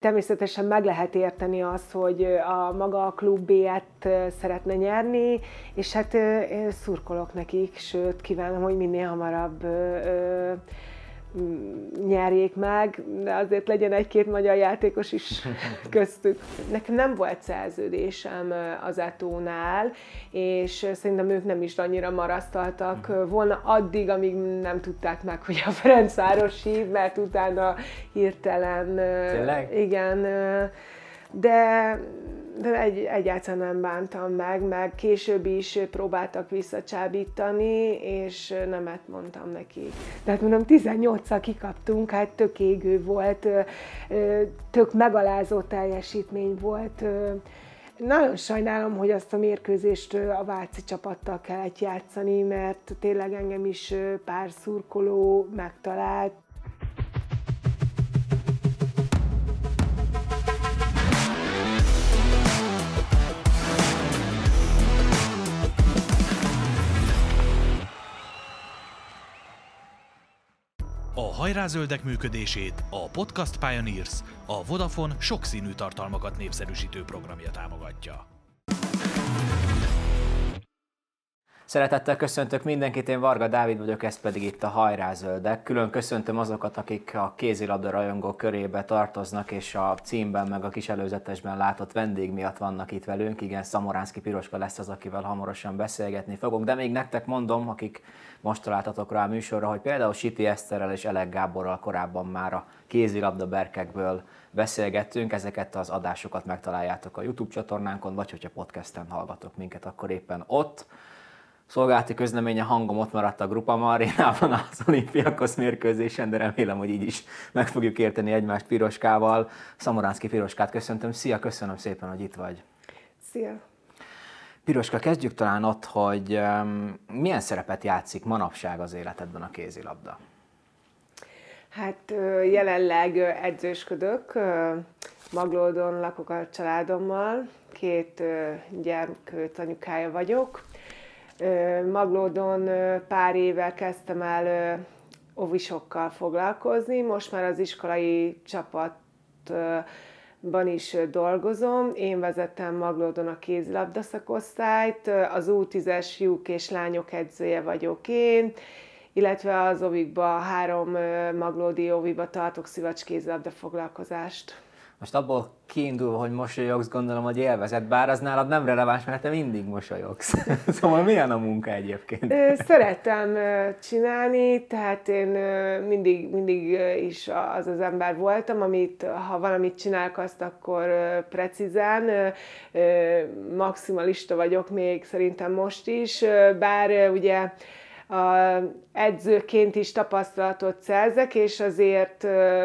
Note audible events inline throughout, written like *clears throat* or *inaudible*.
Természetesen meg lehet érteni azt, hogy a maga a klub B-et szeretne nyerni, és hát szurkolok nekik, sőt kívánom, hogy minél hamarabb nyerjék meg, de azért legyen egy-két magyar játékos is *laughs* köztük. Nekem nem volt szerződésem az Etónál, és szerintem ők nem is annyira marasztaltak volna addig, amíg nem tudták meg, hogy a Ferencváros hív, mert utána hirtelen... Tényleg? Igen, de egy, egyáltalán nem bántam meg, meg később is próbáltak visszacsábítani, és nemet mondtam neki. Tehát mondom, 18-szal kikaptunk, hát tök égő volt, tök megalázó teljesítmény volt. Nagyon sajnálom, hogy azt a mérkőzést a Váci csapattal kellett játszani, mert tényleg engem is pár szurkoló megtalált. Hajrázöldek működését a Podcast Pioneers, a Vodafone sokszínű tartalmakat népszerűsítő programja támogatja. Szeretettel köszöntök mindenkit, én Varga Dávid vagyok, ez pedig itt a Hajrázöldek. Külön köszöntöm azokat, akik a kézilabda rajongó körébe tartoznak, és a címben meg a kis előzetesben látott vendég miatt vannak itt velünk. Igen, Szamoránszki Piroska lesz az, akivel hamarosan beszélgetni fogok, de még nektek mondom, akik most találtatok rá a műsorra, hogy például Siti Eszterrel és Elek Gáborral korábban már a kézilabda berkekből beszélgettünk, ezeket az adásokat megtaláljátok a YouTube csatornánkon, vagy hogyha podcasten hallgatok minket, akkor éppen ott szolgálati közleménye hangom ott maradt a Grupa Marinában az olimpiakos mérkőzésen, de remélem, hogy így is meg fogjuk érteni egymást Piroskával. Szamoránszki Piroskát köszöntöm. Szia, köszönöm szépen, hogy itt vagy. Szia. Piroska, kezdjük talán ott, hogy milyen szerepet játszik manapság az életedben a kézilabda? Hát jelenleg edzősködök, Maglódon lakok a családommal, két gyermek anyukája vagyok, Maglódon pár éve kezdtem el ovisokkal foglalkozni, most már az iskolai csapatban is dolgozom. Én vezetem Maglódon a kézilabda szakosztályt, az U10-es lyuk és lányok edzője vagyok én, illetve az ovikba, három maglódi oviba tartok szivacs kézilabda foglalkozást. Most abból kiindulva, hogy mosolyogsz, gondolom, hogy élvezed, bár az nálad nem releváns, mert te mindig mosolyogsz. *laughs* szóval milyen a munka egyébként? Szeretem csinálni, tehát én mindig, mindig is az az ember voltam, amit, ha valamit csinálok, azt akkor precízen, maximalista vagyok még szerintem most is, bár ugye edzőként is tapasztalatot szerzek, és azért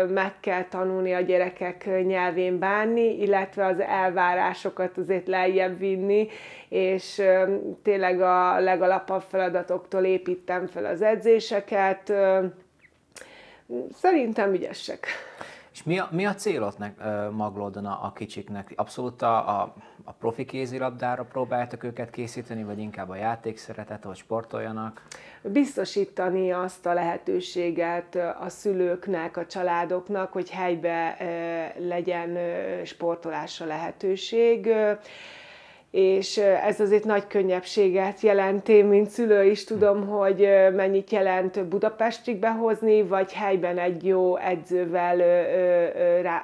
meg kell tanulni a gyerekek nyelvén bánni, illetve az elvárásokat azért lejjebb vinni, és tényleg a legalapabb feladatoktól építem fel az edzéseket. Szerintem ügyesek. És mi a, mi a célod Maglódon a, a kicsiknek? Abszolút a, a, a profi kézilabdára próbáltak őket készíteni, vagy inkább a játékszeretet, hogy sportoljanak? Biztosítani azt a lehetőséget a szülőknek, a családoknak, hogy helybe legyen sportolásra lehetőség és ez azért nagy könnyebbséget jelent. Én, mint szülő is tudom, hogy mennyit jelent Budapestig behozni, vagy helyben egy jó edzővel,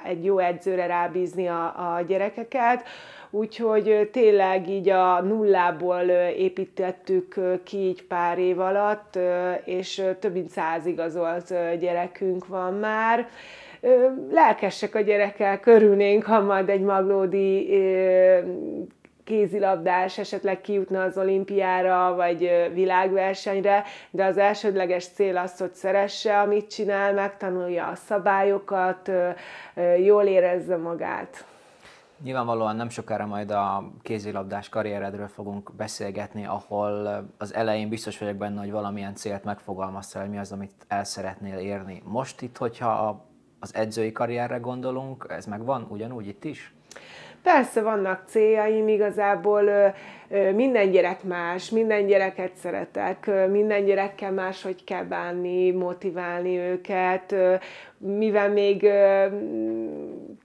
egy jó edzőre rábízni a, a gyerekeket. Úgyhogy tényleg így a nullából építettük ki így pár év alatt, és több mint száz igazolt gyerekünk van már lelkesek a gyerekek, körülnénk, ha majd egy maglódi kézilabdás esetleg kijutna az olimpiára, vagy világversenyre, de az elsődleges cél az, hogy szeresse, amit csinál, megtanulja a szabályokat, jól érezze magát. Nyilvánvalóan nem sokára majd a kézilabdás karrieredről fogunk beszélgetni, ahol az elején biztos vagyok benne, hogy valamilyen célt megfogalmaztál, hogy mi az, amit el szeretnél érni. Most itt, hogyha az edzői karrierre gondolunk, ez megvan ugyanúgy itt is? Persze vannak céljaim, igazából minden gyerek más, minden gyereket szeretek, minden gyerekkel máshogy kell bánni, motiválni őket, mivel még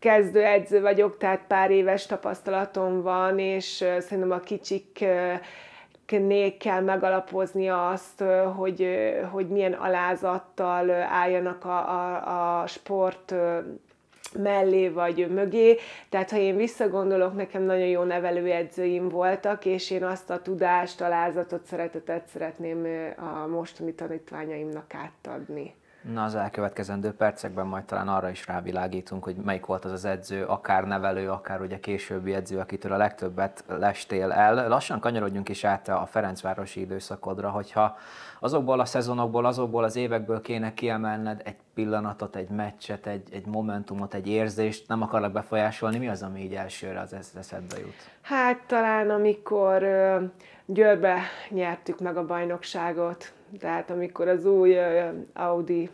kezdő edző vagyok, tehát pár éves tapasztalatom van, és szerintem a kicsik kell megalapozni azt, hogy, hogy milyen alázattal álljanak a, a, a sport mellé vagy mögé. Tehát ha én visszagondolok, nekem nagyon jó nevelőedzőim voltak, és én azt a tudást, alázatot, szeretetet szeretném a mostani tanítványaimnak átadni. Na az elkövetkezendő percekben majd talán arra is rávilágítunk, hogy melyik volt az az edző, akár nevelő, akár ugye későbbi edző, akitől a legtöbbet lestél el. Lassan kanyarodjunk is át a Ferencvárosi időszakodra, hogyha azokból a szezonokból, azokból az évekből kéne kiemelned egy pillanatot, egy meccset, egy, egy momentumot, egy érzést, nem akarlak befolyásolni, mi az, ami így elsőre az eszedbe jut? Hát talán amikor Győrbe nyertük meg a bajnokságot, tehát amikor az új Audi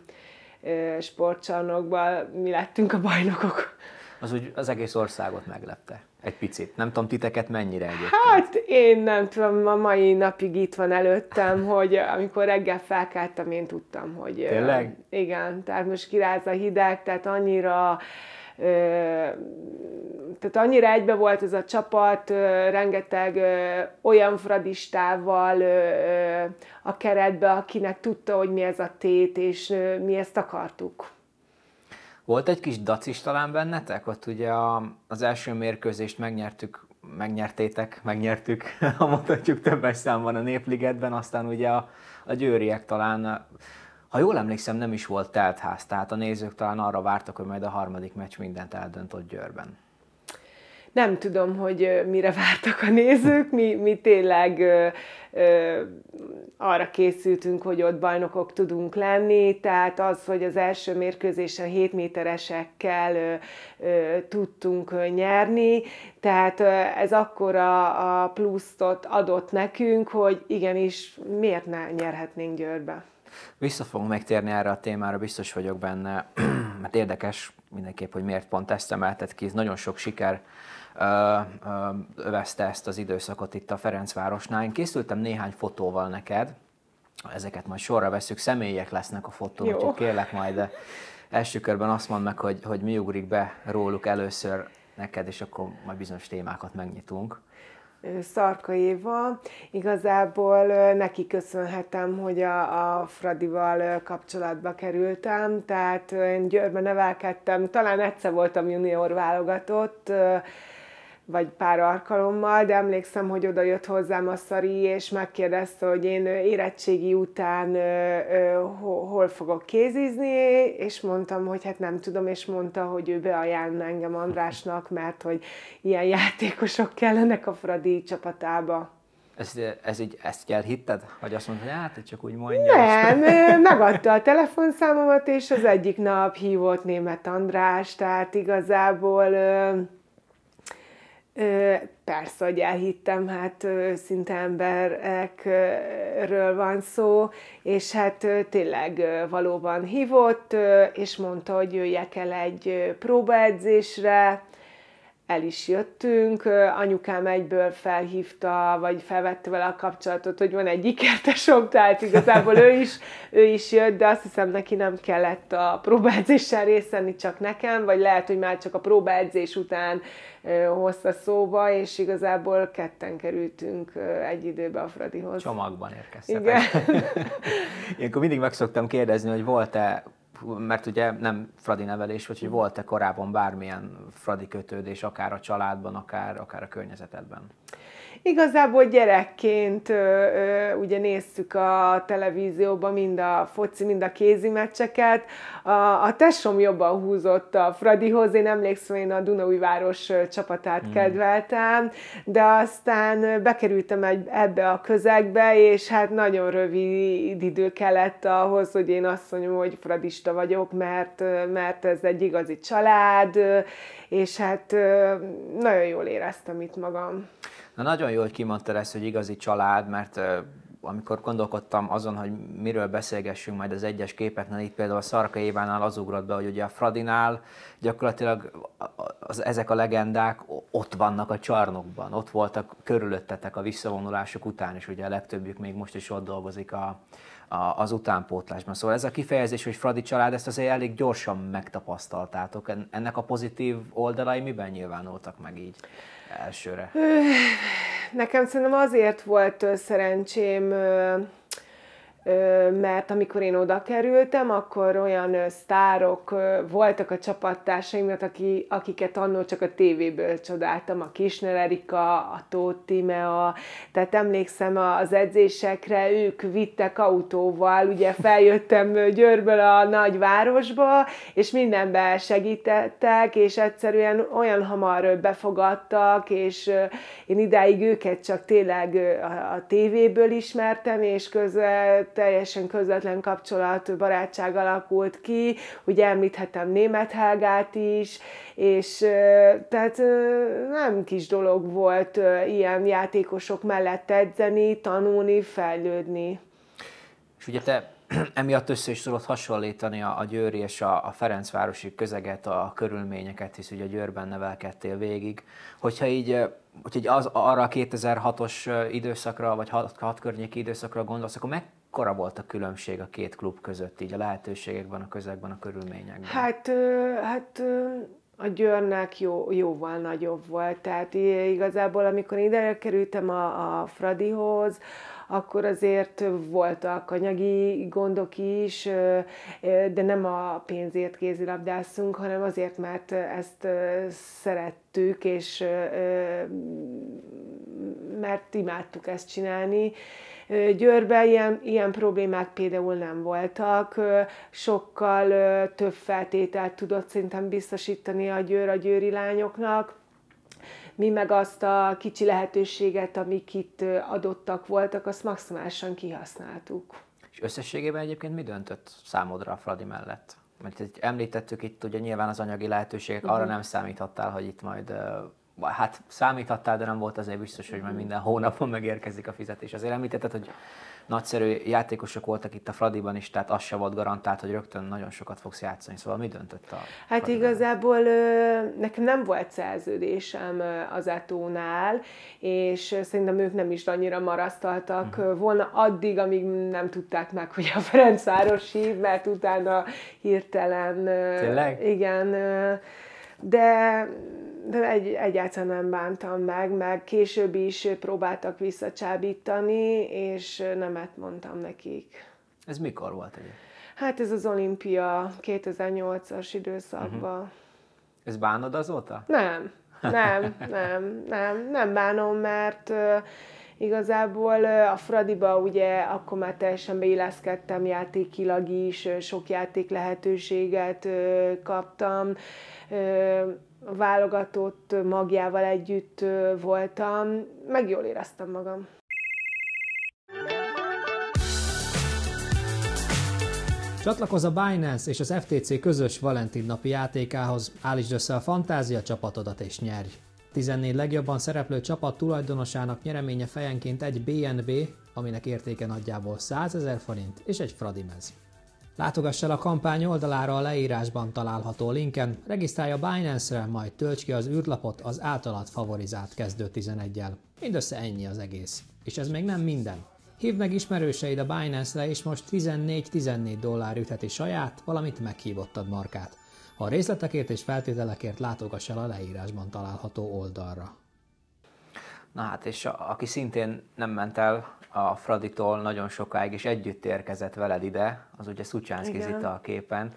sportcsarnokban mi lettünk a bajnokok. Az úgy az egész országot meglepte. Egy picit. Nem tudom, titeket mennyire egyébként. Hát én nem tudom, a mai napig itt van előttem, *laughs* hogy amikor reggel felkeltem, én tudtam, hogy... Tényleg? Igen, tehát most kiráz a hideg, tehát annyira tehát annyira egybe volt ez a csapat, rengeteg olyan fradistával a keretbe, akinek tudta, hogy mi ez a tét, és mi ezt akartuk. Volt egy kis dacis talán bennetek? Ott ugye az első mérkőzést megnyertük, megnyertétek, megnyertük, *laughs* ha mondhatjuk többes számban a Népligetben, aztán ugye a, a győriek talán ha jól emlékszem, nem is volt teltház, tehát a nézők talán arra vártak, hogy majd a harmadik meccs mindent eldönt ott Győrben. Nem tudom, hogy mire vártak a nézők, mi, mi tényleg ö, ö, arra készültünk, hogy ott bajnokok tudunk lenni, tehát az, hogy az első mérkőzésen 7 méteresekkel ö, ö, tudtunk nyerni, tehát ö, ez akkor a, a pluszt adott nekünk, hogy igenis miért ne nyerhetnénk Győrbe. Vissza fogunk megtérni erre a témára, biztos vagyok benne, *clears throat* mert érdekes mindenképp, hogy miért pont ezt emeltet ki. Ez nagyon sok siker övezte ezt az időszakot itt a Ferencvárosnál. Én készültem néhány fotóval neked, ezeket majd sorra veszük, személyek lesznek a fotó, úgyhogy kérlek majd de első körben azt mondd meg, hogy, hogy mi ugrik be róluk először neked, és akkor majd bizonyos témákat megnyitunk. Szarka Éva. Igazából neki köszönhetem, hogy a, a Fradival kapcsolatba kerültem, tehát én Győrben nevelkedtem, talán egyszer voltam junior válogatott, vagy pár alkalommal, de emlékszem, hogy oda jött hozzám a Szari, és megkérdezte, hogy én érettségi után hol fogok kézizni, és mondtam, hogy hát nem tudom, és mondta, hogy ő beajánlna engem Andrásnak, mert hogy ilyen játékosok kellenek a Fradi csapatába. Ez, ez így, ezt elhitted? Vagy azt mondta, hogy hát, csak úgy mondja? Nem, megadta a telefonszámomat, és az egyik nap hívott német András, tehát igazából Persze, hogy elhittem, hát szinte emberekről van szó, és hát tényleg valóban hívott, és mondta, hogy jöjjek el egy próbaedzésre, el is jöttünk, anyukám egyből felhívta, vagy felvette vele a kapcsolatot, hogy van egy ikertesok, tehát igazából ő is, *laughs* ő is jött, de azt hiszem neki nem kellett a próbaedzéssel részt venni, csak nekem, vagy lehet, hogy már csak a próbaedzés után hozta szóba, és igazából ketten kerültünk egy időbe a Fradihoz. Csomagban érkeztetek. Igen. *laughs* Ilyenkor mindig meg szoktam kérdezni, hogy volt-e mert ugye nem Fradi nevelés, vagy hogy volt-e korábban bármilyen Fradi kötődés, akár a családban, akár, akár a környezetedben? Igazából gyerekként ugye néztük a televízióban mind a foci, mind a kézi meccseket. A, a tesóm jobban húzott a Fradihoz, én emlékszem, én a Dunaújváros csapatát mm. kedveltem, de aztán bekerültem egy, ebbe a közegbe, és hát nagyon rövid idő kellett ahhoz, hogy én azt mondjam, hogy fradista vagyok, mert, mert ez egy igazi család, és hát nagyon jól éreztem itt magam. Na nagyon jó, hogy kimondtad ezt, hogy igazi család, mert amikor gondolkodtam azon, hogy miről beszélgessünk majd az egyes képeknél, itt például a Szarka Évánál az ugrott be, hogy ugye a Fradinál gyakorlatilag az, ezek a legendák ott vannak a csarnokban, ott voltak körülöttetek a visszavonulások után, és ugye a legtöbbjük még most is ott dolgozik a, a, az utánpótlásban. Szóval ez a kifejezés, hogy Fradi család, ezt azért elég gyorsan megtapasztaltátok. Ennek a pozitív oldalai miben nyilvánultak meg így elsőre? Nekem szerintem azért volt szerencsém mert amikor én oda kerültem, akkor olyan sztárok voltak a csapattársaimnak, aki, akiket annól csak a tévéből csodáltam, a Kisner Erika, a Tóth Timea, tehát emlékszem az edzésekre, ők vittek autóval, ugye feljöttem Győrből a nagyvárosba, és mindenben segítettek, és egyszerűen olyan hamar befogadtak, és én idáig őket csak tényleg a tévéből ismertem, és között teljesen közvetlen kapcsolat, barátság alakult ki, ugye említhetem német Helgát is, és tehát nem kis dolog volt ilyen játékosok mellett edzeni, tanulni, fejlődni. És ugye te *clears throat* emiatt össze is tudod hasonlítani a, a Győri és a, a Ferencvárosi közeget, a körülményeket, hisz ugye Győrben nevelkedtél végig. Hogyha így, hogy az, arra a 2006-os időszakra, vagy 6, 6 környéki időszakra gondolsz, akkor meg mekkora volt a különbség a két klub között, így a lehetőségekben, a közegben, a körülményekben? Hát, hát a Győrnek jó, jóval nagyobb volt. Tehát igazából, amikor ide kerültem a, a Fradihoz, akkor azért voltak anyagi gondok is, de nem a pénzért kézilabdászunk, hanem azért, mert ezt szerettük, és mert imádtuk ezt csinálni, Győrben ilyen, ilyen problémák például nem voltak, sokkal több feltételt tudott szerintem biztosítani a Győr a győri lányoknak, mi meg azt a kicsi lehetőséget, amik itt adottak voltak, azt maximálisan kihasználtuk. És összességében egyébként mi döntött számodra a Fradi mellett? Mert említettük itt ugye nyilván az anyagi lehetőségek, uh-huh. arra nem számíthattál, hogy itt majd hát számíthattál, de nem volt azért biztos, hogy majd minden hónapon megérkezik a fizetés. Azért említetted, hogy nagyszerű játékosok voltak itt a Fradiban is, tehát az se volt garantált, hogy rögtön nagyon sokat fogsz játszani. Szóval mi döntött a Hát Fradiban? igazából nekem nem volt szerződésem az Etónál, és szerintem ők nem is annyira marasztaltak uh-huh. volna addig, amíg nem tudták meg, hogy a Ferencváros hív, mert utána hirtelen... Tényleg? Igen, de de egy, egyáltalán nem bántam meg, meg később is próbáltak visszacsábítani, és nemet mondtam nekik. Ez mikor volt egy? Hát ez az olimpia 2008-as időszakban. Uh-huh. Ez bánod azóta? Nem, nem, nem, nem, nem bánom, mert igazából a Fradiba ugye akkor már teljesen beilleszkedtem játékilag is, sok játék lehetőséget kaptam, válogatott magjával együtt voltam, meg jól éreztem magam. Csatlakozz a Binance és az FTC közös Valentin napi játékához, állítsd össze a fantázia csapatodat és nyerj! 14 legjobban szereplő csapat tulajdonosának nyereménye fejenként egy BNB, aminek értéke nagyjából 100 ezer forint, és egy Fradimez. Látogass el a kampány oldalára a leírásban található linken, regisztrálj a Binance-re, majd tölts ki az űrlapot az általad favorizált kezdő 11-jel. Mindössze ennyi az egész. És ez még nem minden. Hívd meg ismerőseid a Binance-re, és most 14-14 dollár ütheti saját, valamint meghívottad markát. A részletekért és feltételekért látogass el a leírásban található oldalra. Na hát, és a, aki szintén nem ment el a Fraditól nagyon sokáig, és együtt érkezett veled ide, az ugye Szucsánszki Zita a képen.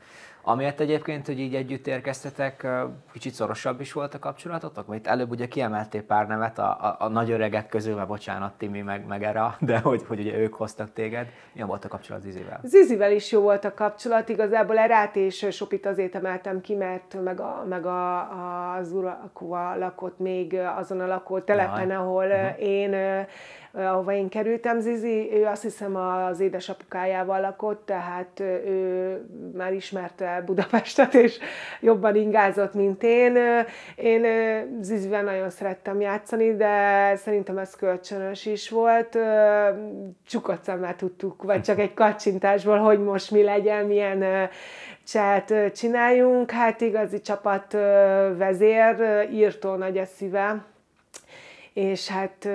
Amiért egyébként, hogy így együtt érkeztetek, kicsit szorosabb is volt a kapcsolatotok? Vagy itt előbb ugye kiemeltél pár nevet a, a, a nagy öregek közül, mert bocsánat Timi meg, meg Era, *laughs* de hogy, hogy ugye ők hoztak téged. Milyen volt a kapcsolat Zizivel? Zizivel is jó volt a kapcsolat, igazából Erát és Sopit azért emeltem ki, mert meg, a, meg a, a, az urakóval lakott még azon a lakótelepen, ahol uh-huh. én ahova én kerültem. Zizi, ő azt hiszem az édesapukájával lakott, tehát ő már ismerte Budapestet, és jobban ingázott, mint én. Én Zizivel nagyon szerettem játszani, de szerintem ez kölcsönös is volt. Csukott szemmel tudtuk, vagy csak egy kacsintásból, hogy most mi legyen, milyen cselt csináljunk. Hát igazi csapat vezér, írtó nagy a szíve, és hát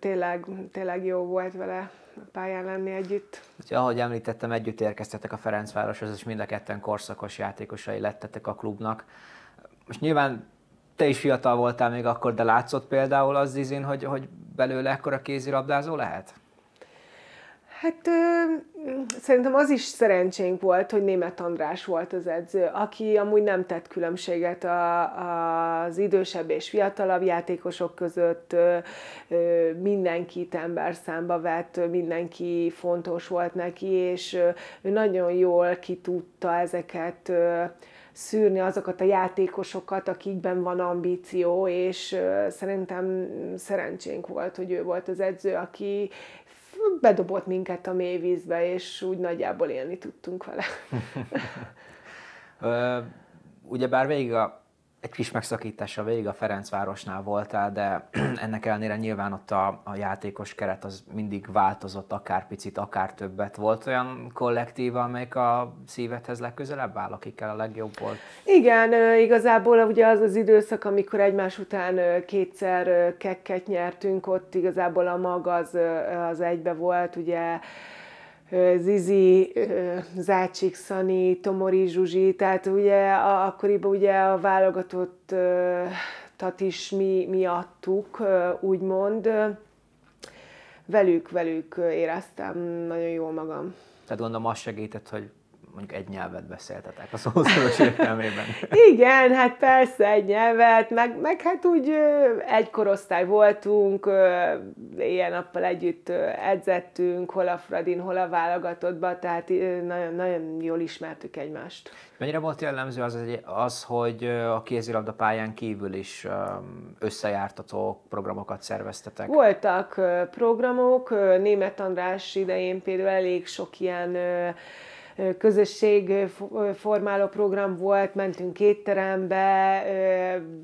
tényleg, tényleg jó volt vele pályán lenni együtt. Ahogy említettem, együtt érkeztetek a Ferencvároshoz, és mind a ketten korszakos játékosai lettetek a klubnak. Most nyilván te is fiatal voltál még akkor, de látszott például az Zizin, hogy, hogy belőle ekkora kézilabdázó lehet? Hát szerintem az is szerencsénk volt, hogy német András volt az edző, aki amúgy nem tett különbséget a, az idősebb és fiatalabb játékosok között, ö, ö, mindenkit számba vett, mindenki fontos volt neki, és ő nagyon jól ki tudta ezeket szűrni azokat a játékosokat, akikben van ambíció, és szerintem szerencsénk volt, hogy ő volt az edző, aki bedobott minket a mély vízbe, és úgy nagyjából élni tudtunk vele. *laughs* Ugyebár végig a egy kis megszakítása végig a Ferencvárosnál voltál, de *clears throat* ennek ellenére nyilván ott a, a játékos keret az mindig változott, akár picit, akár többet. Volt olyan kollektíva, amelyik a szívedhez legközelebb áll, akikkel a legjobb volt? Igen, igazából ugye az az időszak, amikor egymás után kétszer kekket nyertünk, ott igazából a mag az, az egybe volt, ugye Zizi, Zácsik, Szani, Tomori, Zsuzsi, tehát ugye akkoriban ugye a válogatottat is mi, mi adtuk, úgymond. Velük, velük éreztem nagyon jól magam. Tehát gondolom az segített, hogy mondjuk egy nyelvet beszéltetek a szószoros értelmében. *laughs* Igen, hát persze egy nyelvet, meg, meg hát úgy egy korosztály voltunk, éjjel-nappal együtt edzettünk, hol a Fradin, hol a válogatottba, tehát nagyon, nagyon jól ismertük egymást. Mennyire volt jellemző az, az hogy a kézilabda pályán kívül is összejártatok, programokat szerveztetek? Voltak programok, Német András idején például elég sok ilyen közösségformáló program volt, mentünk étterembe,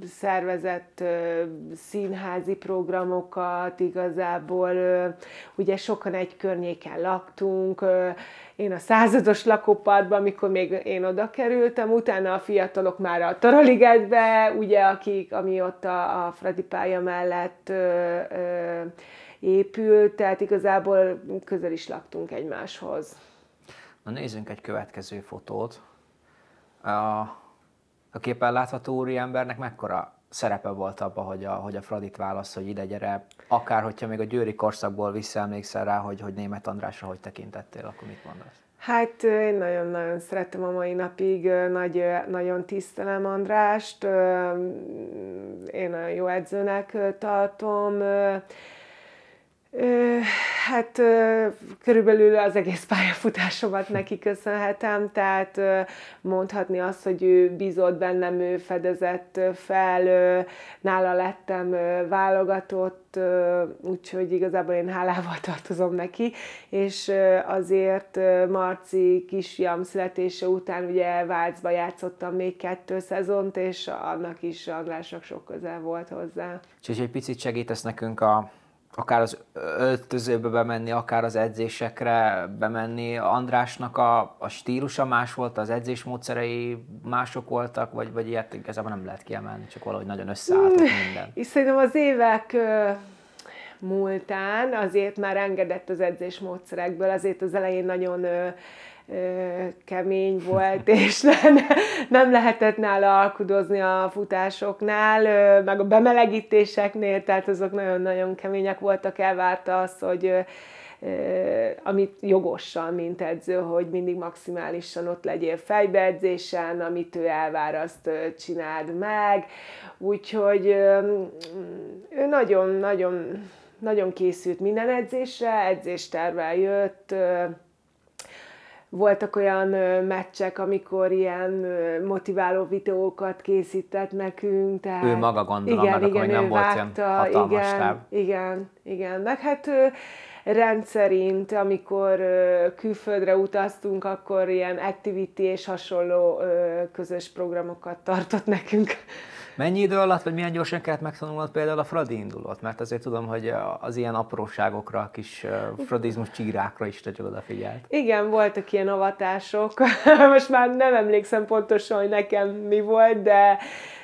szervezett színházi programokat, igazából ugye sokan egy környéken laktunk, én a százados lakópadban, amikor még én oda kerültem, utána a fiatalok már a Taraligetbe, ugye, akik, ami ott a, a Fradi pálya mellett épült, tehát igazából közel is laktunk egymáshoz. Na nézzünk egy következő fotót. A, a képen látható úri embernek mekkora szerepe volt abban, hogy a, hogy a Fradit válasz, hogy ide gyere, akár hogyha még a győri korszakból visszaemlékszel rá, hogy, hogy német Andrásra hogy tekintettél, akkor mit mondasz? Hát én nagyon-nagyon szeretem a mai napig, nagy, nagyon tisztelem Andrást, én a jó edzőnek tartom, Hát körülbelül az egész pályafutásomat neki köszönhetem, tehát mondhatni azt, hogy ő bízott bennem, ő fedezett fel, nála lettem válogatott, úgyhogy igazából én hálával *laughs* tartozom neki, és azért Marci kisfiam születése után ugye Vácba játszottam még kettő szezont, és annak is Andrásnak sok közel volt hozzá. És egy picit segítesz nekünk a akár az öltözőbe bemenni, akár az edzésekre bemenni. Andrásnak a, a stílusa más volt, az edzésmódszerei mások voltak, vagy, vagy ilyet igazából nem lehet kiemelni, csak valahogy nagyon összeállt minden. És szerintem az évek múltán azért már engedett az edzésmódszerekből, azért az elején nagyon kemény volt, *laughs* és nem, nem lehetett nála alkudozni a futásoknál, meg a bemelegítéseknél, tehát azok nagyon-nagyon kemények voltak, elvárta az, hogy amit jogosan, mint edző, hogy mindig maximálisan ott legyél fejbeedzésen, amit ő elvár, azt csináld meg. Úgyhogy ő nagyon-nagyon nagyon készült minden edzésre, edzéstervel jött, voltak olyan meccsek, amikor ilyen motiváló videókat készített nekünk. Tehát, ő maga gondolom, igen, meg igen, nem volt vágta, ilyen igen, táv. Igen, igen, meg hát ő rendszerint, amikor külföldre utaztunk, akkor ilyen activity és hasonló közös programokat tartott nekünk. Mennyi idő alatt, vagy milyen gyorsan kellett megtanulnod például a Fradi indulót? Mert azért tudom, hogy az ilyen apróságokra, kis fradizmus csírákra is te odafigyelt. Igen, voltak ilyen avatások. *laughs* Most már nem emlékszem pontosan, hogy nekem mi volt, de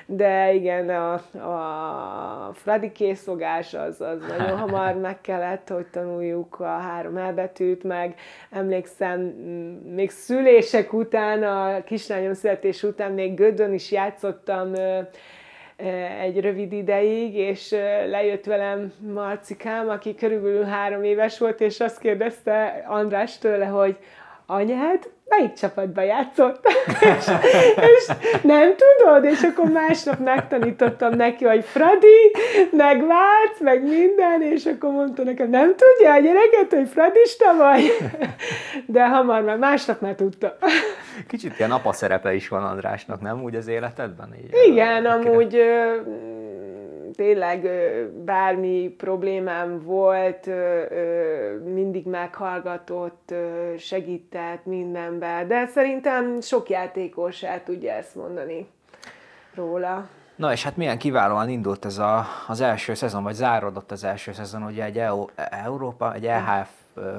de igen, a, a Fradi készfogás az, az nagyon *laughs* hamar meg kellett, hogy tanuljuk a három elbetűt, meg emlékszem, még szülések után, a kislányom születés után még Gödön is játszottam egy rövid ideig, és lejött velem Marcikám, aki körülbelül három éves volt, és azt kérdezte András tőle, hogy anyád melyik csapatba játszott? *laughs* és, és nem tudod? És akkor másnap megtanítottam neki, hogy Fradi, meg Vác, meg minden, és akkor mondta nekem, nem tudja a gyereket, hogy Fradista vagy? *laughs* De hamar már, másnap már tudta. *laughs* Kicsit ilyen apa szerepe is van Andrásnak, nem úgy az életedben? Így, Igen, amúgy tényleg bármi problémám volt, mindig meghallgatott, segített mindenben, de szerintem sok játékos el tudja ezt mondani róla. Na és hát milyen kiválóan indult ez a, az első szezon, vagy záródott az első szezon, ugye egy EU, Európa, egy EHF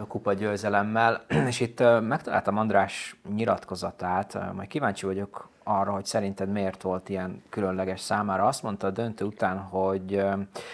kupa győzelemmel, *clears throat* és itt megtaláltam András nyilatkozatát, majd kíváncsi vagyok arra, hogy szerinted miért volt ilyen különleges számára. Azt mondta a döntő után, hogy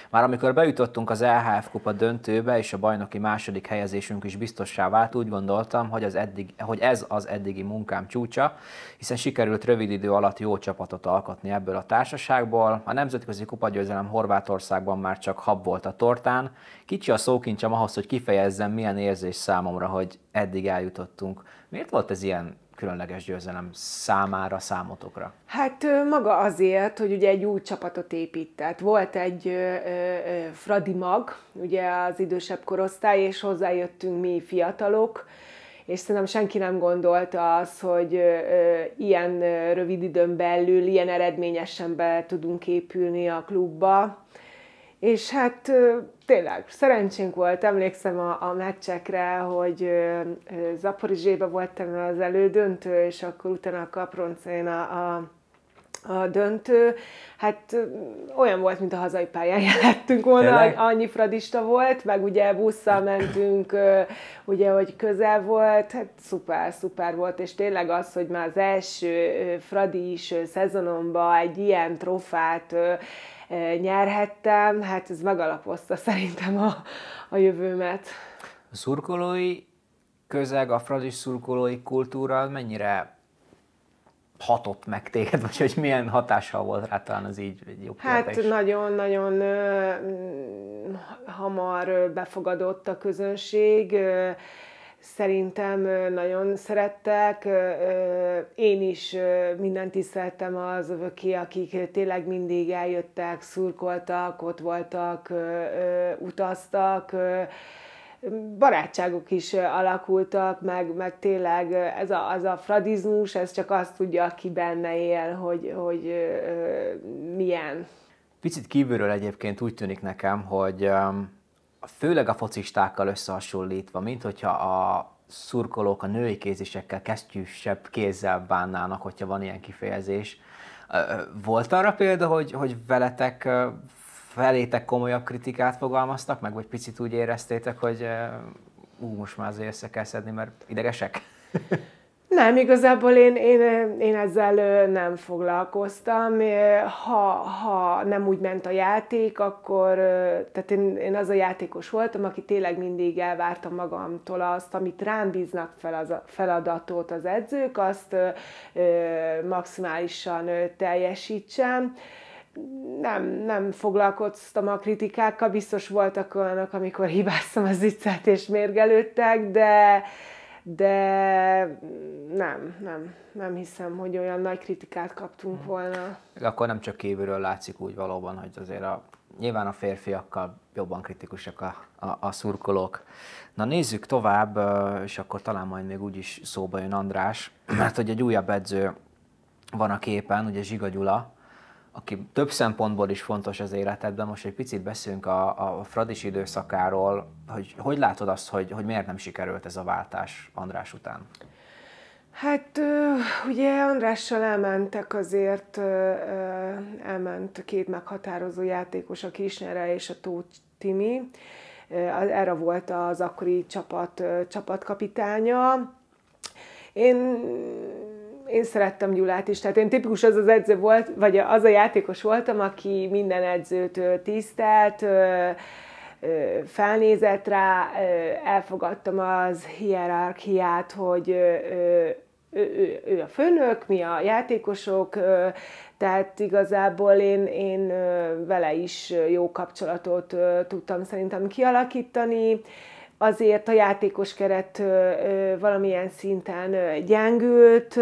már amikor bejutottunk az EHF kupa döntőbe, és a bajnoki második helyezésünk is biztossá vált, úgy gondoltam, hogy, az eddig, hogy ez az eddigi munkám csúcsa, hiszen sikerült rövid idő alatt jó csapatot alkotni ebből a társaságból. A nemzetközi kupagyőzelem Horvátországban már csak hab volt a tortán. Kicsi a szókincsem ahhoz, hogy kifejezzem, milyen érzés számomra, hogy eddig eljutottunk. Miért volt ez ilyen különleges győzelem számára, számotokra? Hát maga azért, hogy ugye egy új csapatot épített. Volt egy ö, ö, Fradi mag, ugye az idősebb korosztály, és hozzájöttünk mi fiatalok, és szerintem senki nem gondolta az, hogy ö, ilyen rövid időn belül, ilyen eredményesen be tudunk épülni a klubba. És hát tényleg szerencsénk volt, emlékszem a, a meccsekre, hogy Zaporizsébe voltam az elődöntő, és akkor utána a Kaproncén a, a a döntő, hát olyan volt, mint a hazai pályán *laughs* jelettünk volna, Tényleg? annyi fradista volt, meg ugye busszal mentünk, ugye, hogy közel volt, hát szuper, szuper volt, és tényleg az, hogy már az első fradis szezonomban egy ilyen trofát nyerhettem, hát ez megalapozta szerintem a, a jövőmet. A szurkolói közeg, a fradis szurkolói kultúra mennyire hatott meg téged, vagy hogy milyen hatással volt rá talán az így egy jobb Hát nagyon-nagyon hamar befogadott a közönség. Ö, Szerintem nagyon szerettek. Én is mindent tiszteltem az övöké, akik tényleg mindig eljöttek, szurkoltak, ott voltak, utaztak. Barátságok is alakultak, meg, meg tényleg ez a, az a fradizmus, ez csak azt tudja, aki benne él, hogy, hogy milyen. Picit kívülről egyébként úgy tűnik nekem, hogy főleg a focistákkal összehasonlítva, mint hogyha a szurkolók a női kézisekkel kesztyűsebb kézzel bánnának, hogyha van ilyen kifejezés. Volt arra példa, hogy, hogy veletek felétek komolyabb kritikát fogalmaztak meg, vagy picit úgy éreztétek, hogy ú, most már azért össze kell szedni, mert idegesek? *laughs* Nem, igazából én, én, én ezzel nem foglalkoztam. Ha, ha nem úgy ment a játék, akkor tehát én, én az a játékos voltam, aki tényleg mindig elvártam magamtól azt, amit rám bíznak fel az feladatot az edzők, azt ö, maximálisan teljesítsem. Nem, nem foglalkoztam a kritikákkal, biztos voltak olyanok, amikor hibáztam az viccet és mérgelődtek, de, de nem, nem, nem hiszem, hogy olyan nagy kritikát kaptunk mhm. volna. Akkor nem csak kívülről látszik úgy valóban, hogy azért a, nyilván a férfiakkal jobban kritikusak a, a, a szurkolók. Na nézzük tovább, és akkor talán majd még úgyis szóba jön András, *clears throat* mert hogy egy újabb edző van a képen, ugye Zsiga Gyula, aki több szempontból is fontos az életedben. Most egy picit beszélünk a, a Fradis időszakáról, hogy hogy látod azt, hogy, hogy miért nem sikerült ez a váltás András után? Hát ugye Andrással elmentek azért, elment két meghatározó játékos, a Kisnere és a Tóth Timi. Erre volt az akkori csapat, csapatkapitánya. Én én szerettem Gyulát is, tehát én tipikus az az edző volt, vagy az a játékos voltam, aki minden edzőt tisztelt, felnézett rá, elfogadtam az hierarchiát, hogy ő, ő, ő a főnök, mi a játékosok, tehát igazából én, én vele is jó kapcsolatot tudtam szerintem kialakítani azért a játékos keret valamilyen szinten gyengült,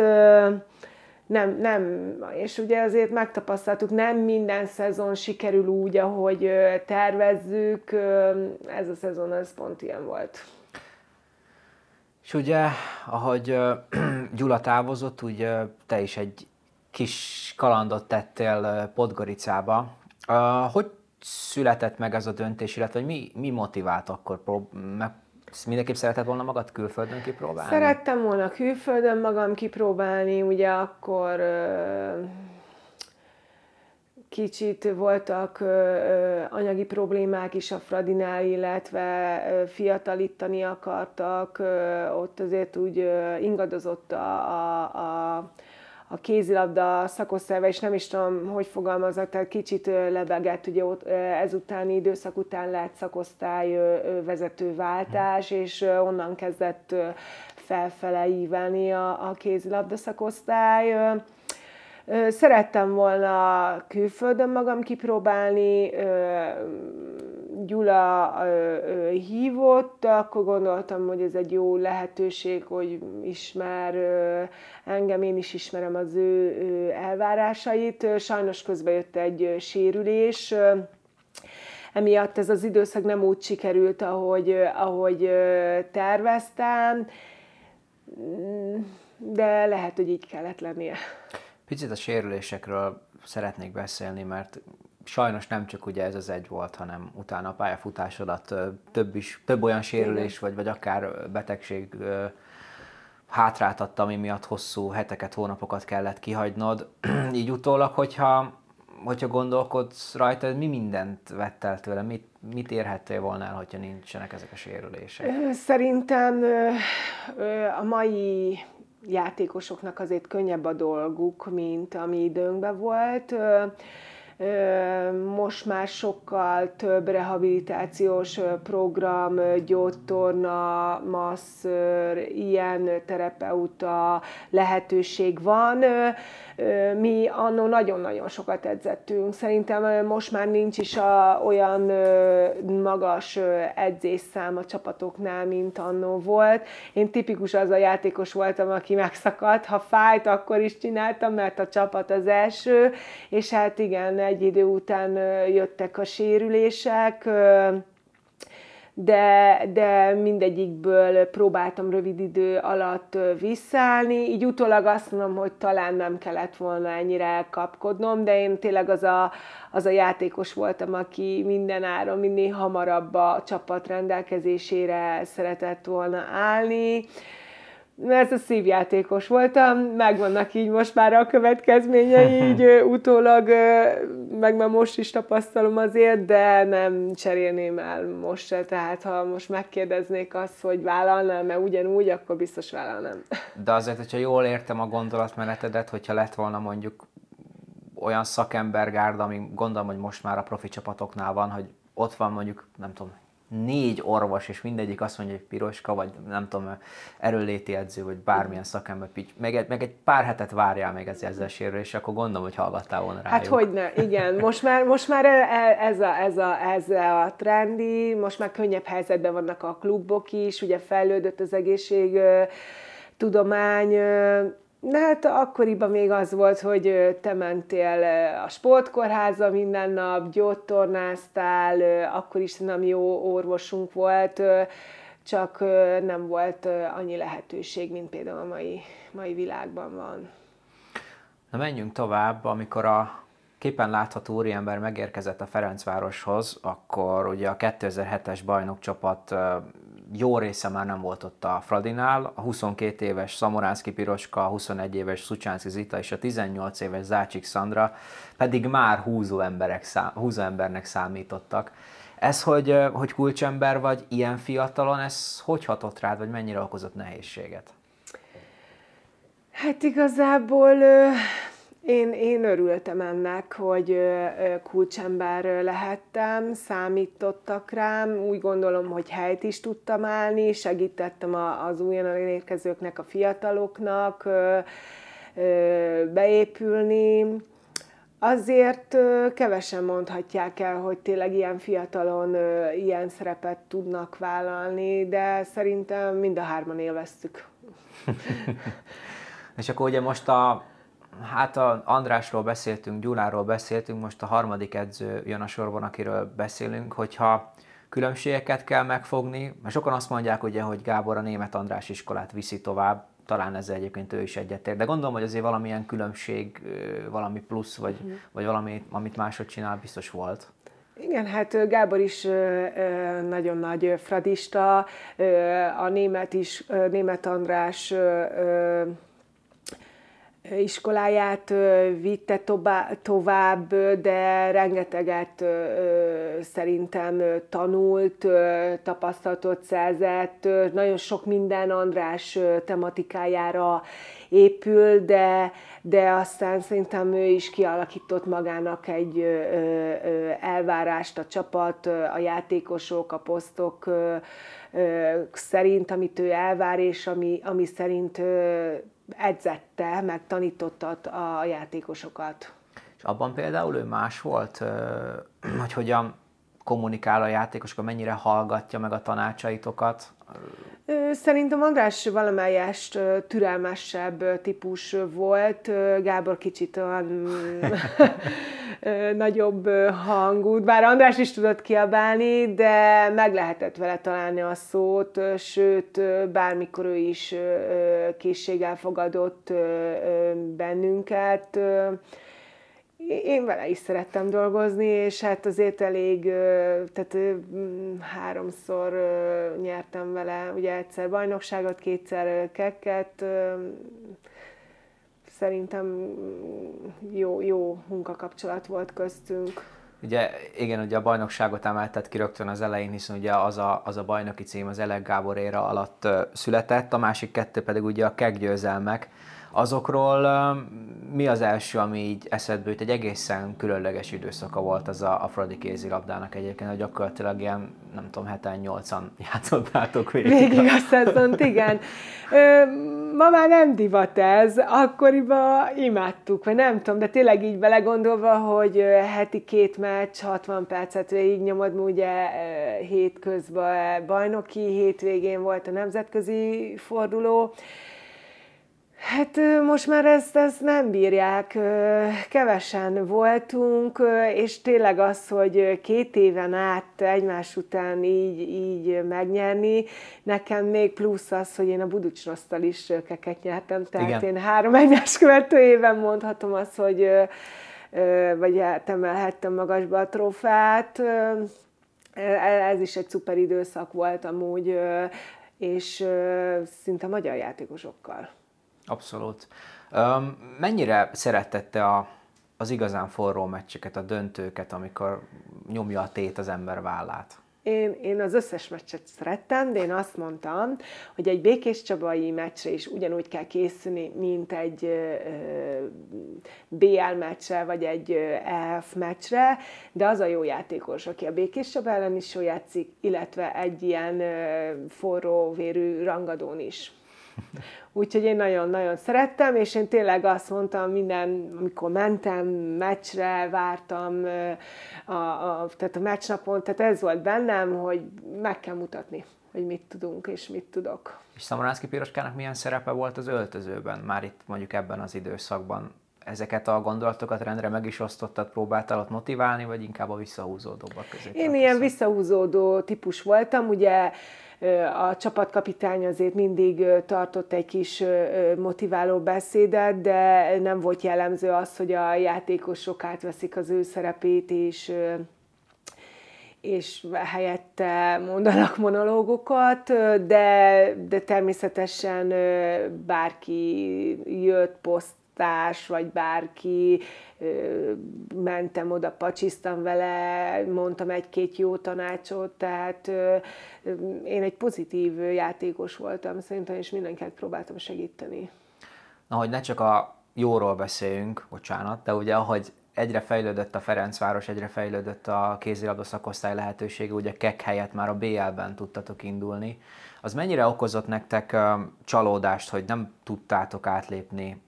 nem, nem, és ugye azért megtapasztaltuk, nem minden szezon sikerül úgy, ahogy tervezzük, ez a szezon az pont ilyen volt. És ugye, ahogy *clears throat* Gyula távozott, ugye te is egy kis kalandot tettél Podgoricába. Hogy született meg ez a döntés, illetve hogy mi, mi motivált akkor meg Mindenképp szeretett volna magad külföldön kipróbálni? Szerettem volna külföldön magam kipróbálni, ugye akkor kicsit voltak anyagi problémák is a Fradinál, illetve fiatalítani akartak, ott azért úgy ingadozott a, a, a a kézilabda szakosztályba, és nem is tudom, hogy fogalmazok, tehát kicsit lebegett, ugye ott ezutáni időszak után lett szakosztály vezetőváltás, és onnan kezdett felfele ívelni a, a kézilabda szakosztály. Szerettem volna külföldön magam kipróbálni, Gyula hívott, akkor gondoltam, hogy ez egy jó lehetőség, hogy ismer engem, én is ismerem az ő elvárásait. Sajnos közben jött egy sérülés, emiatt ez az időszak nem úgy sikerült, ahogy, ahogy terveztem, de lehet, hogy így kellett lennie. Picit a sérülésekről szeretnék beszélni, mert sajnos nem csak ugye ez az egy volt, hanem utána a pályafutásodat több, is, több olyan sérülés, vagy, vagy akár betegség hátráltatta, ami miatt hosszú heteket, hónapokat kellett kihagynod. *clears throat* Így utólag, hogyha, hogyha gondolkodsz rajta, mi mindent vettel tőle, mit, mit érhettél volna el, hogyha nincsenek ezek a sérülések? Szerintem a mai játékosoknak azért könnyebb a dolguk, mint ami időnkben volt. Most már sokkal több rehabilitációs program, gyógytorna, masször, ilyen terapeuta lehetőség van. Mi annó nagyon-nagyon sokat edzettünk. Szerintem most már nincs is a, olyan magas edzésszám a csapatoknál, mint annó volt. Én tipikus az a játékos voltam, aki megszakadt. Ha fájt, akkor is csináltam, mert a csapat az első, és hát igen, egy idő után jöttek a sérülések, de, de mindegyikből próbáltam rövid idő alatt visszaállni. Így utólag azt mondom, hogy talán nem kellett volna ennyire elkapkodnom, de én tényleg az a, az a játékos voltam, aki minden áron minél hamarabb a csapat rendelkezésére szeretett volna állni mert a szívjátékos voltam, megvannak így most már a következményei, *laughs* így utólag, meg már most is tapasztalom azért, de nem cserélném el most se, tehát ha most megkérdeznék azt, hogy vállalnám-e ugyanúgy, akkor biztos vállalnám. De azért, hogyha jól értem a gondolatmenetedet, hogyha lett volna mondjuk olyan szakembergárda, ami gondolom, hogy most már a profi csapatoknál van, hogy ott van mondjuk, nem tudom, négy orvos, és mindegyik azt mondja, hogy piroska, vagy nem tudom, erőléti edző, vagy bármilyen szakember, meg egy, meg egy pár hetet várjál még ezzel, ezzel és akkor gondolom, hogy hallgattál volna rájuk. Hát hogyne, igen. *laughs* Most már, most már ez, a, ez, a, ez a trendi, most már könnyebb helyzetben vannak a klubok is, ugye fejlődött az egészség tudomány, Na hát akkoriban még az volt, hogy te mentél a sportkórházba minden nap, gyógytornáztál, akkor is nem jó orvosunk volt, csak nem volt annyi lehetőség, mint például a mai, mai világban van. Na menjünk tovább, amikor a képen látható úriember megérkezett a Ferencvároshoz, akkor ugye a 2007-es bajnokcsapat jó része már nem volt ott a Fradinál, a 22 éves Szamoránszki Piroska, a 21 éves Szucsánszki Zita és a 18 éves Zácsik Szandra pedig már húzó, emberek, húzó embernek számítottak. Ez, hogy, hogy kulcsember vagy ilyen fiatalon, ez hogy hatott rád, vagy mennyire okozott nehézséget? Hát igazából én, én örültem ennek, hogy kulcsember lehettem, számítottak rám, úgy gondolom, hogy helyt is tudtam állni, segítettem az újonnan érkezőknek, a fiataloknak beépülni. Azért kevesen mondhatják el, hogy tényleg ilyen fiatalon ilyen szerepet tudnak vállalni, de szerintem mind a hárman élveztük. *laughs* És akkor ugye most a Hát a Andrásról beszéltünk, Gyuláról beszéltünk, most a harmadik edző jön a sorban, akiről beszélünk, hogyha különbségeket kell megfogni, mert sokan azt mondják ugye, hogy Gábor a német András iskolát viszi tovább, talán ezzel egyébként ő is egyetért, de gondolom, hogy azért valamilyen különbség, valami plusz, vagy, mm. vagy valami, amit máshogy csinál, biztos volt. Igen, hát Gábor is nagyon nagy fradista, a német is, német András iskoláját vitte tovább, de rengeteget szerintem tanult, tapasztalatot szerzett, nagyon sok minden András tematikájára épül, de, de aztán szerintem ő is kialakított magának egy elvárást a csapat, a játékosok, a posztok szerint, amit ő elvár, és ami, ami szerint edzette, meg tanította a játékosokat. És abban például ő más volt, hogy hogyan kommunikál a játékosokkal, mennyire hallgatja meg a tanácsaitokat? Szerintem András valamelyest türelmesebb típus volt, Gábor kicsit olyan *laughs* nagyobb hangú, bár András is tudott kiabálni, de meg lehetett vele találni a szót, sőt, bármikor ő is készséggel fogadott bennünket én vele is szerettem dolgozni, és hát azért elég, tehát háromszor nyertem vele, ugye egyszer bajnokságot, kétszer kekket, szerintem jó, jó munkakapcsolat volt köztünk. Ugye igen, ugye a bajnokságot emeltet ki rögtön az elején, hiszen ugye az a, az a bajnoki cím az Elek Gábor éra alatt született, a másik kettő pedig ugye a kek győzelmek, Azokról mi az első, ami így eszedbe jut? Egy egészen különleges időszaka volt az a, a Fradi kézilabdának egyébként, hogy gyakorlatilag ilyen, nem tudom, heten nyolcan *laughs* játszottátok végig. Végig a szezont, igen. Ö, ma már nem divat ez, akkoriban imádtuk, vagy nem tudom, de tényleg így belegondolva, hogy heti két meccs, 60 percet végig nyomod, ugye hét közben bajnoki, hétvégén volt a nemzetközi forduló, Hát most már ezt, ezt nem bírják, kevesen voltunk, és tényleg az, hogy két éven át egymás után így, így megnyerni, nekem még plusz az, hogy én a Buducsrosztal is keket nyertem, tehát Igen. én három egymás követő éven mondhatom azt, hogy vagy hát emelhettem magasba a trófát. Ez is egy szuper időszak volt amúgy, és szinte magyar játékosokkal. Abszolút. Um, mennyire szeretette a, az igazán forró meccseket, a döntőket, amikor nyomja a tét az ember vállát? én, én az összes meccset szerettem, de én azt mondtam, hogy egy Békés Csabai meccsre is ugyanúgy kell készülni, mint egy ö, BL meccsre, vagy egy EF meccsre, de az a jó játékos, aki a Békés Csaba ellen is jól játszik, illetve egy ilyen ö, forró vérű rangadón is. Úgyhogy én nagyon-nagyon szerettem, és én tényleg azt mondtam minden, amikor mentem meccsre, vártam a, a, tehát a meccsnapon, tehát ez volt bennem, hogy meg kell mutatni, hogy mit tudunk és mit tudok. És Szamoránszki Piroskának milyen szerepe volt az öltözőben, már itt mondjuk ebben az időszakban? Ezeket a gondolatokat rendre meg is osztottad, próbáltál ott motiválni, vagy inkább a visszahúzódóbbak közé? Én ilyen visszahúzódó típus voltam, ugye a csapatkapitány azért mindig tartott egy kis motiváló beszédet, de nem volt jellemző az, hogy a játékosok átveszik az ő szerepét, és és helyette mondanak monológokat, de, de természetesen bárki jött poszt társ, vagy bárki, mentem oda, pacsisztam vele, mondtam egy-két jó tanácsot, tehát én egy pozitív játékos voltam szerintem, és mindenkinek próbáltam segíteni. Na, hogy ne csak a jóról beszéljünk, bocsánat, de ugye ahogy egyre fejlődött a Ferencváros, egyre fejlődött a kézilabda szakosztály lehetősége, ugye kek helyett már a BL-ben tudtatok indulni. Az mennyire okozott nektek csalódást, hogy nem tudtátok átlépni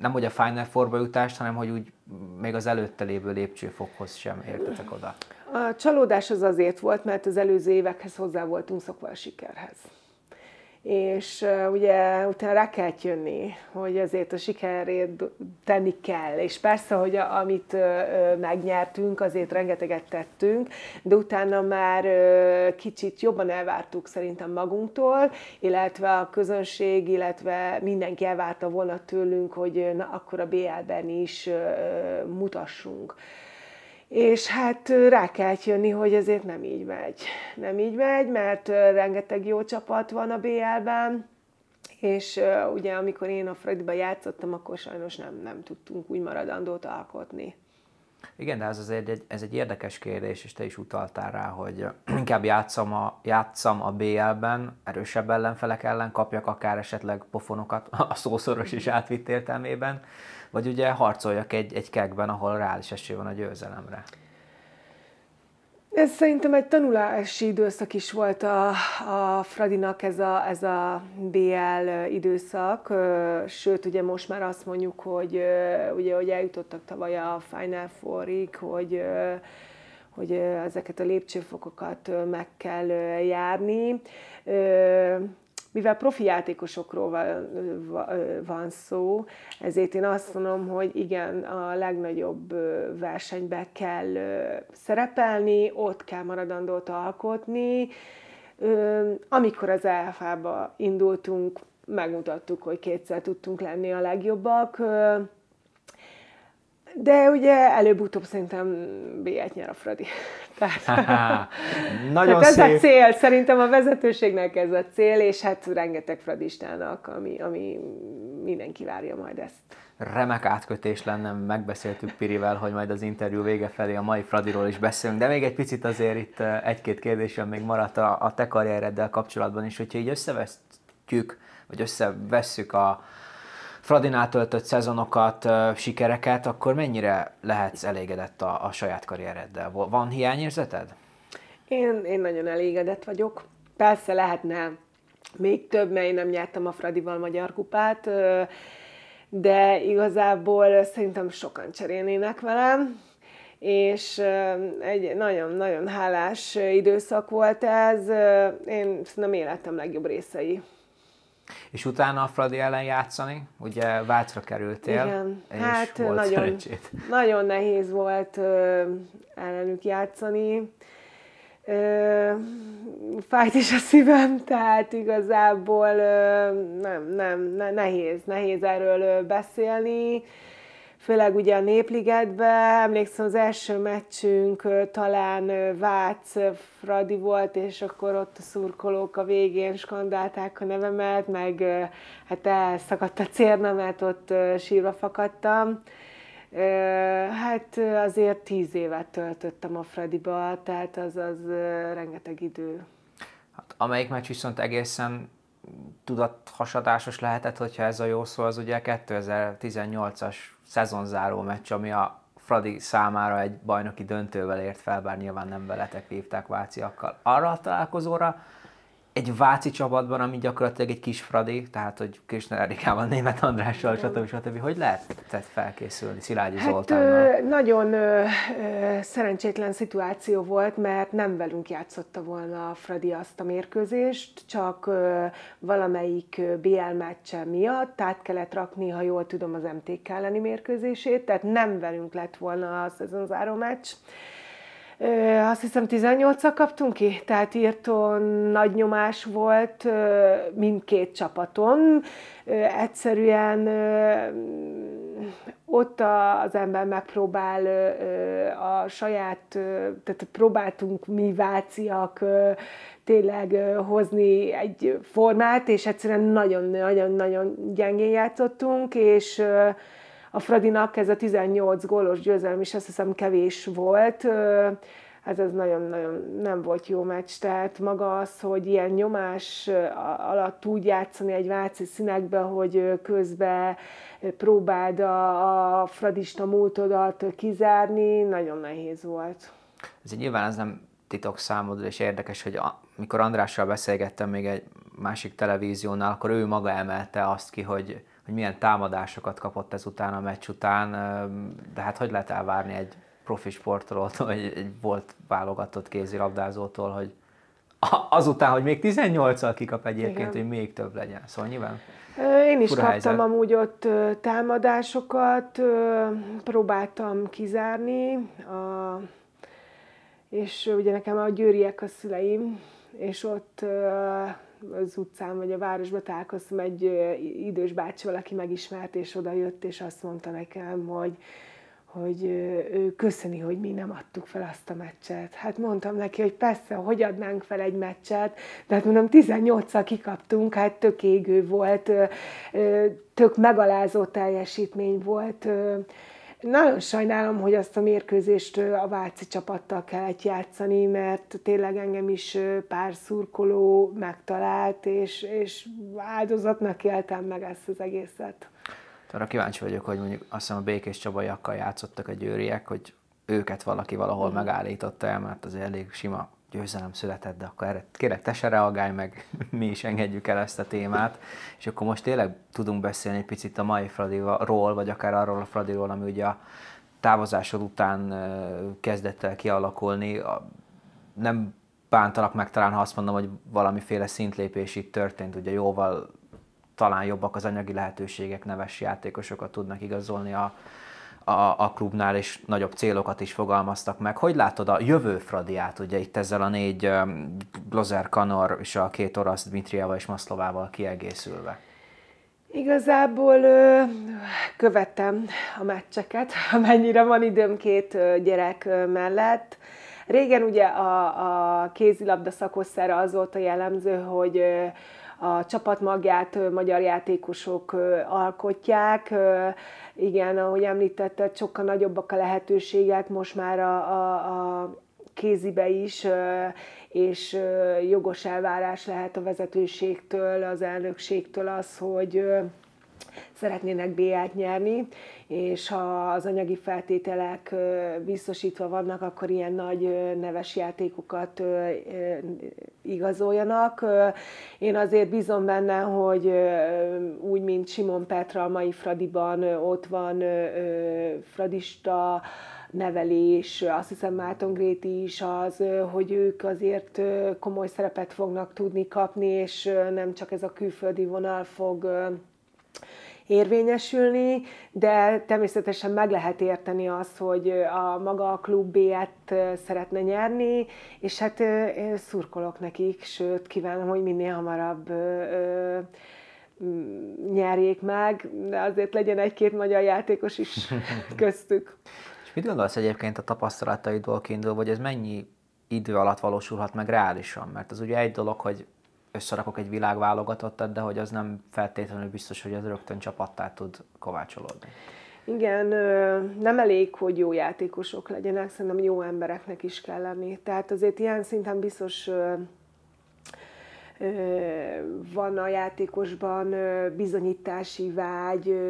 nem hogy a Final Four-ba jutást, hanem hogy úgy még az előtte lévő lépcsőfokhoz sem értetek oda. A csalódás az azért volt, mert az előző évekhez hozzá voltunk szokva a sikerhez és ugye utána rá kell jönni, hogy azért a sikerért tenni kell, és persze, hogy a, amit megnyertünk, azért rengeteget tettünk, de utána már kicsit jobban elvártuk szerintem magunktól, illetve a közönség, illetve mindenki elvárta volna tőlünk, hogy na, akkor a BL-ben is mutassunk. És hát rá kell jönni, hogy ezért nem így megy. Nem így megy, mert rengeteg jó csapat van a BL-ben, és ugye amikor én a Fradiba játszottam, akkor sajnos nem, nem tudtunk úgy maradandót alkotni. Igen, de ez azért egy, ez egy érdekes kérdés, és te is utaltál rá, hogy *clears throat* inkább játszom a, játszom a BL-ben, erősebb ellenfelek ellen, kapjak akár esetleg pofonokat *laughs* a szószoros is átvitt értelmében, vagy ugye harcoljak egy, egy kekben, ahol reális esély van a győzelemre. Ez szerintem egy tanulási időszak is volt a, a Fradinak ez a, ez a BL időszak, sőt ugye most már azt mondjuk, hogy ugye, hogy eljutottak tavaly a Final Four-ig, hogy, hogy ezeket a lépcsőfokokat meg kell járni mivel profi játékosokról van szó, ezért én azt mondom, hogy igen, a legnagyobb versenybe kell szerepelni, ott kell maradandót alkotni. Amikor az EFA-ba indultunk, megmutattuk, hogy kétszer tudtunk lenni a legjobbak, de ugye előbb-utóbb szerintem B1 nyer a Fradi. *laughs* Tehát, *laughs* Nagyon tehát szép. ez a cél, szerintem a vezetőségnek ez a cél, és hát rengeteg fradistának, ami, ami mindenki várja majd ezt. Remek átkötés lenne, megbeszéltük Pirivel, hogy majd az interjú vége felé a mai Fradiról is beszélünk, de még egy picit azért itt eh, egy-két kérdésem még maradt a, a te karriereddel kapcsolatban is, hogyha így összevesztjük, vagy összevesszük a, Fradinál töltött szezonokat, sikereket, akkor mennyire lehetsz elégedett a, a saját karriereddel? Van hiányérzeted? Én, én nagyon elégedett vagyok. Persze lehetne még több, mert én nem nyertem a Fradival magyar kupát, de igazából szerintem sokan cserélnének velem, és egy nagyon-nagyon hálás időszak volt ez. Én nem életem legjobb részei. És utána a Fradi ellen játszani, ugye Vácra kerültél, Igen. és hát volt nagyon, szerencsét. nagyon nehéz volt ö, ellenük játszani. Ö, fájt is a szívem, tehát igazából ö, nem, nem, ne, nehéz, nehéz erről ö, beszélni főleg ugye a Népligetben, emlékszem az első meccsünk talán Vác Fradi volt, és akkor ott a szurkolók a végén skandálták a nevemet, meg hát elszakadt a cérna, mert ott sírva fakadtam. Hát azért tíz évet töltöttem a Fradiba, tehát az az rengeteg idő. Hát, amelyik meccs viszont egészen tudathasadásos lehetett, hogyha ez a jó szó, az ugye 2018-as szezonzáró meccs, ami a Fradi számára egy bajnoki döntővel ért fel, bár nyilván nem veletek vívták váciakkal. Arra a találkozóra egy Váci csapatban, ami gyakorlatilag egy kis Fradi, tehát hogy Krisna Erikával, Német Andrással, stb. stb. Hogy lehetett felkészülni Szilágyi hát, Zoltánnal? Nagyon ö, ö, szerencsétlen szituáció volt, mert nem velünk játszotta volna a Fradi azt a mérkőzést, csak ö, valamelyik BL meccse miatt át kellett rakni, ha jól tudom, az MTK elleni mérkőzését, tehát nem velünk lett volna a szezonzáró meccs azt hiszem 18-al kaptunk ki, tehát írtó nagy nyomás volt mindkét csapaton. Egyszerűen ott az ember megpróbál a saját, tehát próbáltunk mi váciak tényleg hozni egy formát, és egyszerűen nagyon-nagyon-nagyon gyengén játszottunk, és a Fradinak ez a 18 gólos győzelem is azt hiszem kevés volt, hát ez nagyon-nagyon nem volt jó meccs, tehát maga az, hogy ilyen nyomás alatt úgy játszani egy váci színekbe, hogy közben próbáld a, a fradista múltodat kizárni, nagyon nehéz volt. Ez nyilván ez nem titok számodra, és érdekes, hogy amikor Andrással beszélgettem még egy másik televíziónál, akkor ő maga emelte azt ki, hogy hogy milyen támadásokat kapott ezután a meccs után, de hát hogy lehet elvárni egy profi sportolótól, *laughs* vagy egy volt válogatott kézilabdázótól, hogy azután, hogy még 18-al kikap egyébként, Igen. hogy még több legyen. Szóval nyilván Én is kaptam helyzet. amúgy ott támadásokat, próbáltam kizárni, a, és ugye nekem a győriek a szüleim, és ott az utcán vagy a városba találkoztam egy idős bácsival, aki megismert, és oda jött, és azt mondta nekem, hogy, hogy ő köszöni, hogy mi nem adtuk fel azt a meccset. Hát mondtam neki, hogy persze, hogy adnánk fel egy meccset, de hát mondom, 18-szal kikaptunk, hát tök égő volt, tök megalázó teljesítmény volt, nagyon sajnálom, hogy azt a mérkőzést a Váci csapattal kellett játszani, mert tényleg engem is pár szurkoló megtalált, és, és áldozatnak éltem meg ezt az egészet. Arra kíváncsi vagyok, hogy mondjuk azt hiszem a Békés Csabaiakkal játszottak a győriek, hogy őket valaki valahol mm. megállította el, mert az elég sima győzelem született, de akkor erre kérek te se reagálj meg, *laughs* mi is engedjük el ezt a témát, és akkor most tényleg tudunk beszélni egy picit a mai Fradiról, vagy akár arról a Fradiról, ami ugye a távozásod után kezdett el kialakulni. Nem bántalak meg talán, ha azt mondom, hogy valamiféle szintlépés itt történt, ugye jóval talán jobbak az anyagi lehetőségek, neves játékosokat tudnak igazolni a, a, a klubnál, és nagyobb célokat is fogalmaztak meg. Hogy látod a jövő Fradiát, ugye itt ezzel a négy um, Blozer Kanor és a két orosz Dmitriával és Maszlovával kiegészülve? Igazából ö, követtem a meccseket, *laughs* amennyire van időm két gyerek mellett. Régen ugye a, a kézilabda szakosszára az volt a jellemző, hogy a csapatmagját magyar játékosok alkotják. Igen, ahogy említetted, sokkal nagyobbak a lehetőségek most már a, a, a kézibe is, és jogos elvárás lehet a vezetőségtől, az elnökségtől az, hogy szeretnének B-t nyerni, és ha az anyagi feltételek biztosítva vannak, akkor ilyen nagy neves játékokat igazoljanak. Én azért bízom benne, hogy úgy, mint Simon Petra a mai Fradiban, ott van fradista, nevelés, azt hiszem Márton Gréti is az, hogy ők azért komoly szerepet fognak tudni kapni, és nem csak ez a külföldi vonal fog érvényesülni, de természetesen meg lehet érteni azt, hogy a maga a klub B-et szeretne nyerni, és hát én szurkolok nekik, sőt kívánom, hogy minél hamarabb nyerjék meg, de azért legyen egy-két magyar játékos is *laughs* köztük. És mit gondolsz egyébként a tapasztalataidból kiindul, hogy ez mennyi idő alatt valósulhat meg reálisan? Mert az ugye egy dolog, hogy összerakok egy világválogatottat, de hogy az nem feltétlenül biztos, hogy az rögtön csapattá tud kovácsolódni. Igen, nem elég, hogy jó játékosok legyenek, szerintem jó embereknek is kell lenni. Tehát azért ilyen szinten biztos van a játékosban bizonyítási vágy,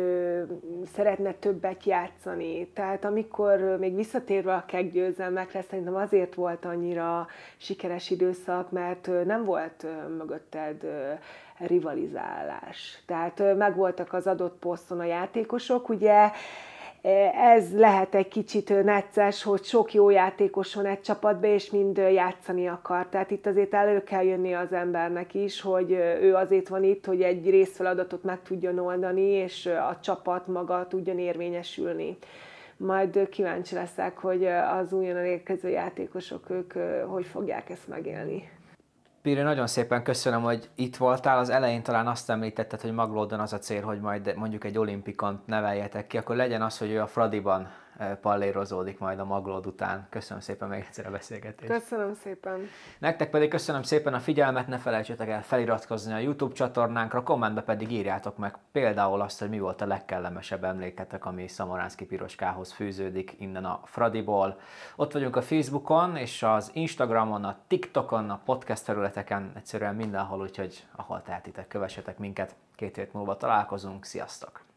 szeretne többet játszani. Tehát amikor még visszatérve a keggyőzelmekre, szerintem azért volt annyira sikeres időszak, mert nem volt mögötted rivalizálás. Tehát megvoltak az adott poszton a játékosok, ugye ez lehet egy kicsit necces, hogy sok jó játékos van egy csapatba, és mind játszani akar. Tehát itt azért elő kell jönni az embernek is, hogy ő azért van itt, hogy egy részfeladatot meg tudjon oldani, és a csapat maga tudjon érvényesülni. Majd kíváncsi leszek, hogy az újonnan érkező játékosok, ők hogy fogják ezt megélni. Piri, nagyon szépen köszönöm, hogy itt voltál. Az elején talán azt említetted, hogy Maglódon az a cél, hogy majd mondjuk egy olimpikont neveljetek ki, akkor legyen az, hogy ő a Fradiban pallérozódik majd a maglód után. Köszönöm szépen még egyszer a beszélgetést. Köszönöm szépen. Nektek pedig köszönöm szépen a figyelmet, ne felejtsétek el feliratkozni a YouTube csatornánkra, kommentbe pedig írjátok meg például azt, hogy mi volt a legkellemesebb emléketek, ami Szamoránszki Piroskához fűződik innen a Fradiból. Ott vagyunk a Facebookon és az Instagramon, a TikTokon, a podcast területeken, egyszerűen mindenhol, úgyhogy ahol tehetitek, kövessetek minket. Két hét múlva találkozunk, sziasztok!